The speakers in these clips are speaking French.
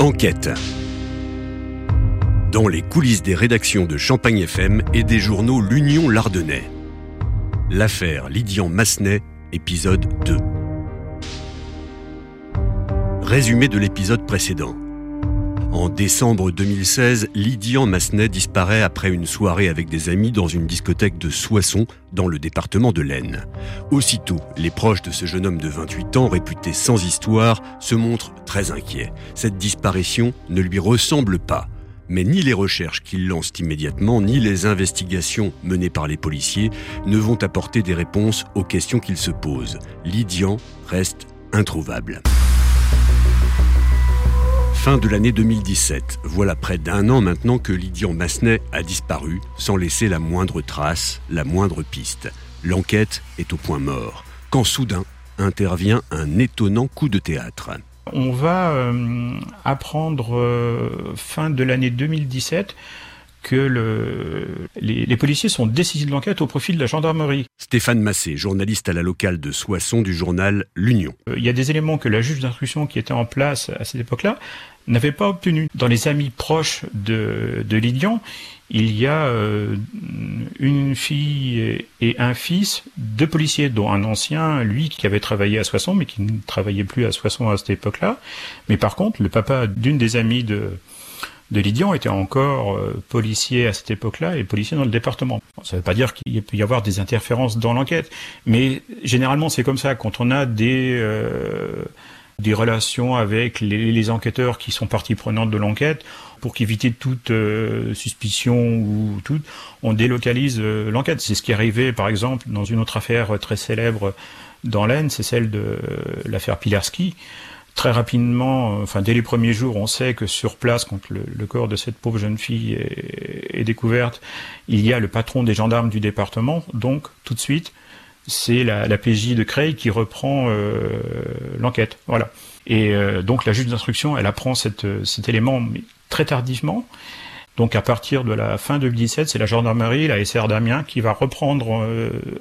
Enquête. Dans les coulisses des rédactions de Champagne FM et des journaux L'Union Lardonnais. L'affaire Lydian Massenet, épisode 2. Résumé de l'épisode précédent. En décembre 2016, Lydian Massenet disparaît après une soirée avec des amis dans une discothèque de Soissons, dans le département de l'Aisne. Aussitôt, les proches de ce jeune homme de 28 ans, réputé sans histoire, se montrent très inquiets. Cette disparition ne lui ressemble pas. Mais ni les recherches qu'il lance immédiatement, ni les investigations menées par les policiers ne vont apporter des réponses aux questions qu'ils se posent. Lydian reste introuvable. Fin de l'année 2017. Voilà près d'un an maintenant que Lydian Massenet a disparu sans laisser la moindre trace, la moindre piste. L'enquête est au point mort. Quand soudain intervient un étonnant coup de théâtre. On va euh, apprendre euh, fin de l'année 2017 que le, les, les, policiers sont décisifs de l'enquête au profit de la gendarmerie. Stéphane Massé, journaliste à la locale de Soissons du journal L'Union. Euh, il y a des éléments que la juge d'instruction qui était en place à cette époque-là n'avait pas obtenus. Dans les amis proches de, de Lydian, il y a euh, une fille et un fils, deux policiers, dont un ancien, lui, qui avait travaillé à Soissons, mais qui ne travaillait plus à Soissons à cette époque-là. Mais par contre, le papa d'une des amies de, de Lydian était encore euh, policier à cette époque-là et policier dans le département. ça ne veut pas dire qu'il peut y avoir des interférences dans l'enquête, mais généralement c'est comme ça quand on a des euh, des relations avec les, les, enquêteurs qui sont partie prenante de l'enquête pour qu'éviter toute euh, suspicion ou tout, on délocalise euh, l'enquête. C'est ce qui est arrivé par exemple dans une autre affaire très célèbre dans l'Aisne, c'est celle de l'affaire Pilarski très rapidement, euh, enfin dès les premiers jours, on sait que sur place, quand le, corps de cette pauvre jeune fille est, découverte, il y a le patron des gendarmes du département. Donc tout de suite, c'est la, PJ de Creil qui reprend euh, l'enquête. Voilà. Et euh, donc la juge d'instruction, elle apprend cet élément très tardivement. Donc à partir de la fin 2017, c'est la gendarmerie, la SR d'Amiens, qui va reprendre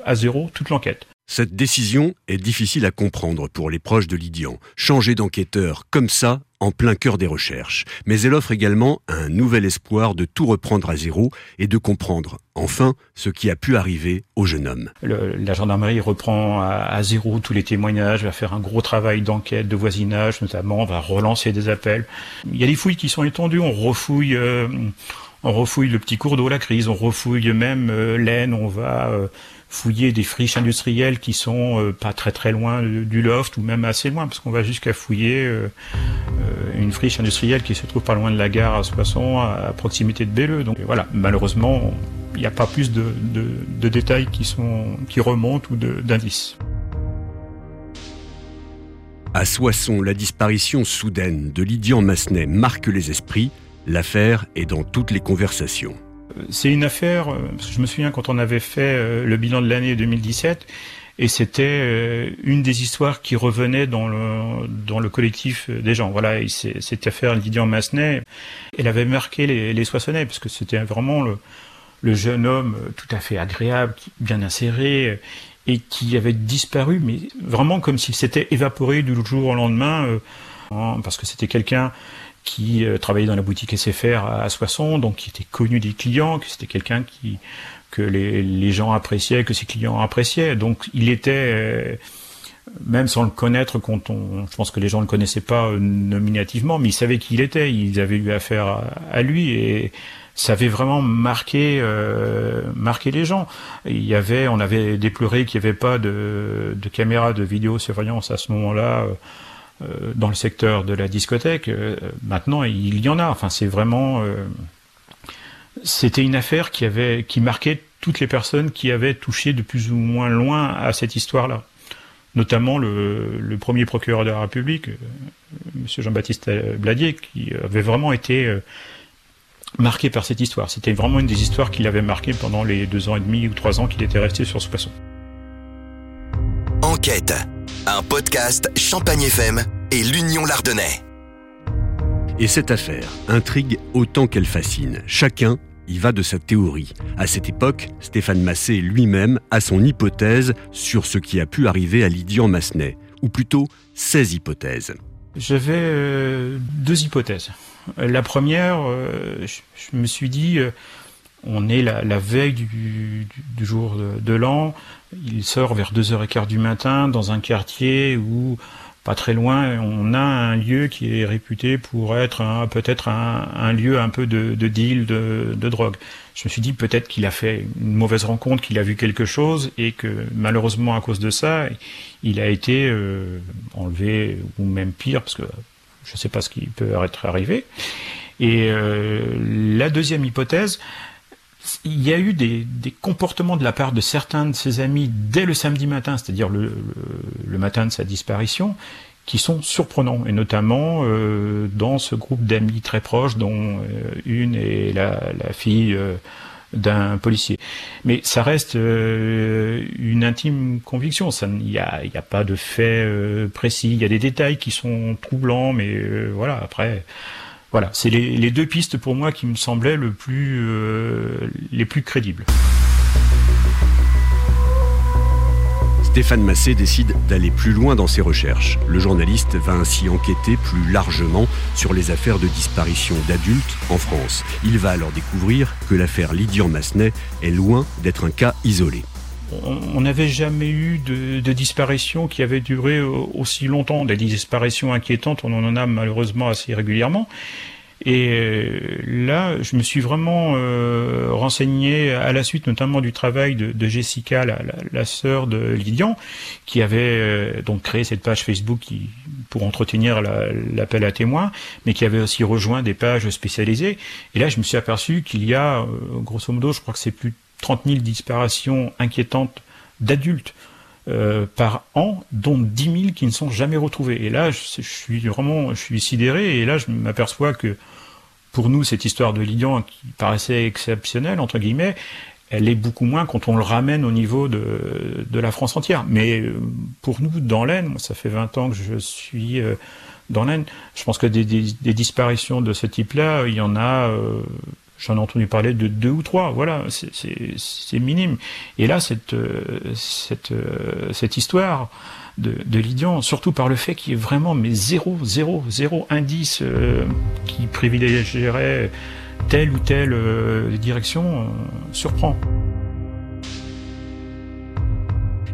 à zéro toute l'enquête. Cette décision est difficile à comprendre pour les proches de Lydian. Changer d'enquêteur comme ça, en plein cœur des recherches. Mais elle offre également un nouvel espoir de tout reprendre à zéro et de comprendre, enfin, ce qui a pu arriver au jeune homme. La gendarmerie reprend à, à, zéro tous les témoignages, va faire un gros travail d'enquête, de voisinage notamment, va relancer des appels. Il y a des fouilles qui sont étendues, on refouille... Euh, on refouille le petit cours d'eau, la crise, on refouille même euh, l'aine, on va euh, fouiller des friches industrielles qui sont euh, pas très très loin du loft ou même assez loin parce qu'on va jusqu'à fouiller une friche industrielle qui se trouve pas loin de la gare à Soissons à, proximité de Belleux. Donc voilà, malheureusement, il n'y a pas plus de, détails qui sont qui remontent ou d'indices. À Soissons, la disparition soudaine de Lydian Massenet marque les esprits. L'affaire est dans toutes les conversations. C'est une affaire, euh, je me souviens quand on avait fait euh, le bilan de l'année 2017, et c'était euh, une des histoires qui revenait dans le, dans le collectif des gens. Voilà, cette affaire Lydian Massenet, elle avait marqué les, les Soissonnais, parce que c'était vraiment le, le jeune homme tout à fait agréable, bien inséré, et qui avait disparu, mais vraiment comme s'il s'était évaporé du jour au lendemain, parce que c'était quelqu'un qui euh, travaillait dans la boutique SFR à Soissons, donc qui était connu des clients, que c'était quelqu'un qui que les, les, gens appréciaient, que ses clients appréciaient. Donc il était euh, même sans le connaître, quand on, je pense que les gens ne le connaissaient pas euh, nominativement, mais ils savaient qui il était, ils avaient eu affaire à, lui et ça avait vraiment marqué, euh, marqué les gens. Il y avait, on avait déploré qu'il n'y avait pas de, de caméra de vidéosurveillance à ce moment-là. Dans le secteur de la discothèque. Euh, maintenant, il y en a. Enfin, c'est vraiment. Euh, c'était une affaire qui avait, qui marquait toutes les personnes qui avaient touché de plus ou moins loin à cette histoire-là. Notamment le, le, premier procureur de la République, Monsieur Jean-Baptiste Bladier, qui avait vraiment été marqué par cette histoire. C'était vraiment une des histoires qui l'avait marqué pendant les deux ans et demi ou trois ans qu'il était resté sur ce poisson. Enquête un podcast Champagne FM et l'Union Lardonnais. Et cette affaire intrigue autant qu'elle fascine. Chacun y va de sa théorie. À cette époque, Stéphane Massé lui-même a son hypothèse sur ce qui a pu arriver à Lydian Massenet, ou plutôt ses hypothèses. J'avais deux hypothèses. La première, je, me suis dit, on est la, veille du, jour de, l'an, il sort vers 2h15 du matin dans un quartier où pas très loin, on a un lieu qui est réputé pour être peut-être un, lieu un peu de, deal de, drogue. Je me suis dit peut-être qu'il a fait une mauvaise rencontre, qu'il a vu quelque chose et que malheureusement à cause de ça, il a été euh, enlevé ou même pire parce que je ne sais pas ce qui peut être arrivé. Et euh, la deuxième hypothèse, il y a eu des, comportements de la part de certains de ses amis dès le samedi matin, c'est-à-dire le, matin de sa disparition, qui sont surprenants, et notamment euh, dans ce groupe d'amis très proches, dont euh, une est la, fille euh, d'un policier. Mais ça reste une intime conviction. Il n'y a, a, pas de fait précis. Il y a des détails qui sont troublants, mais voilà. Après, voilà, c'est les, deux pistes pour moi qui me semblaient euh, les plus crédibles. Stéphane Massé décide d'aller plus loin dans ses recherches. Le journaliste va ainsi enquêter plus largement sur les affaires de disparition d'adultes en France. Il va alors découvrir que l'affaire Lydian Massenet est loin d'être un cas isolé on n'avait jamais eu de, disparition qui avait duré aussi longtemps. Des disparitions inquiétantes, on en a malheureusement assez régulièrement. Et euh, là, je me suis vraiment euh, renseigné à la suite, notamment du travail de, Jessica, la, sœur de Lydian, qui avait euh, donc créé cette page Facebook pour entretenir l'appel à témoins, mais qui avait aussi rejoint des pages spécialisées. Et là, je me suis aperçu qu'il y a, grosso modo, je crois que c'est plus 30 000 disparitions inquiétantes d'adultes euh, par an, dont 10 000 qui ne sont jamais retrouvés. Et là, je, suis vraiment, sidéré. Et là, je m'aperçois que pour nous, cette histoire de Lydian, qui paraissait exceptionnelle entre guillemets, elle est beaucoup moins quand on le ramène au niveau de, la France entière. Mais euh, pour nous, dans l'Aisne, ça fait 20 ans que je suis euh, dans l'Aisne, je pense que des, disparitions de ce type-là, il y en a J'en ai entendu parler de deux ou trois, voilà, c'est minime. Et là, cette, euh, cette, euh, cette histoire de, de Lydian, surtout par le fait qu'il y ait vraiment mais zéro, zéro, zéro indice euh, qui privilégierait telle ou telle direction, surprend.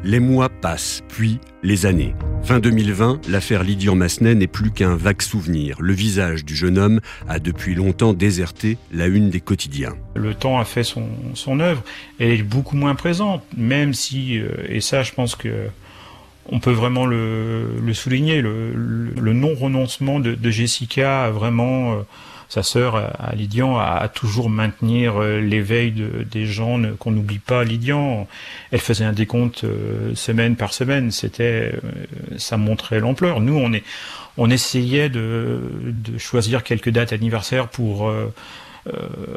Les mois passent, puis les années. Fin 2020, l'affaire Lydian Massenet n'est plus qu'un vague souvenir. Le visage du jeune homme a depuis longtemps déserté la une des quotidiens. Le temps a fait son, œuvre. Elle est beaucoup moins présente, même si, euh, et ça je pense que on peut vraiment le, souligner, le, non-renoncement de, Jessica a vraiment... Euh, sa sœur à Lydian a, toujours maintenir euh, l'éveil des gens qu'on n'oublie pas Lydian. Elle faisait un décompte euh, semaine par semaine. C'était, euh, ça montrait l'ampleur. Nous, on est, on essayait de, choisir quelques dates anniversaires pour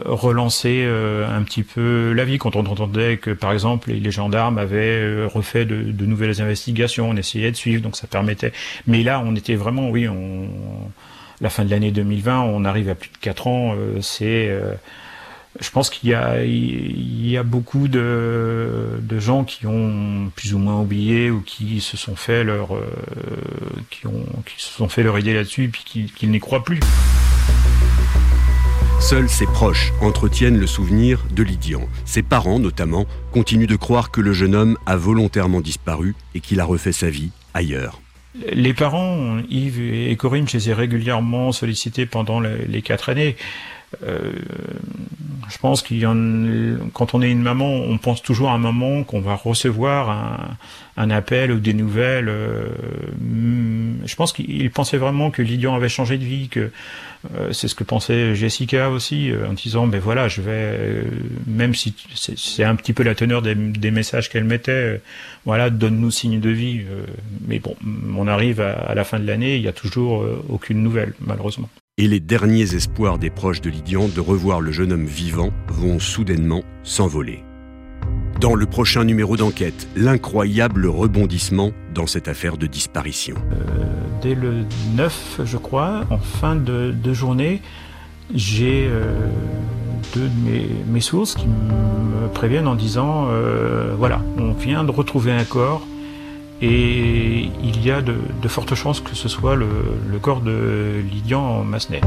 relancer un petit peu la vie quand on entendait que par exemple les, gendarmes avaient refait de, de, nouvelles investigations on essayait de suivre donc ça permettait mais là on était vraiment oui on la fin de l'année 2020, on arrive à plus de 4 ans, euh, c'est euh, je pense qu'il y a, beaucoup de, gens qui ont plus ou moins oublié ou qui se sont fait leur, euh, idée là-dessus et puis n'y croient plus. Seuls ses proches entretiennent le souvenir de Lydian. Ses parents, notamment, continuent de croire que le jeune homme a volontairement disparu et qu'il a refait sa vie ailleurs. Les parents, Yves et Corinne, je les ai régulièrement sollicités pendant les quatre années. Euh, je pense qu'il y en, quand on est une maman, on pense toujours à un moment qu'on va recevoir un, un, appel ou des nouvelles. Euh, je pense qu'il pensait vraiment que Lydian avait changé de vie, que euh, c'est ce que pensait Jessica aussi, en disant ben voilà, je vais, même si c'est un petit peu la teneur des, des messages qu'elle mettait, voilà, donne-nous signe de vie. mais bon, on arrive à, à la fin de l'année, il n'y a toujours aucune nouvelle, malheureusement et les derniers espoirs des proches de Lydian de revoir le jeune homme vivant vont soudainement s'envoler. Dans le prochain numéro d'enquête, l'incroyable rebondissement dans cette affaire de disparition. Euh, dès le 9, je crois, en fin de, journée, j'ai euh, deux de mes, sources qui me préviennent en disant, euh, voilà, on vient de retrouver un corps et il y a de, fortes chances que ce soit le, corps de Lydian Massenet.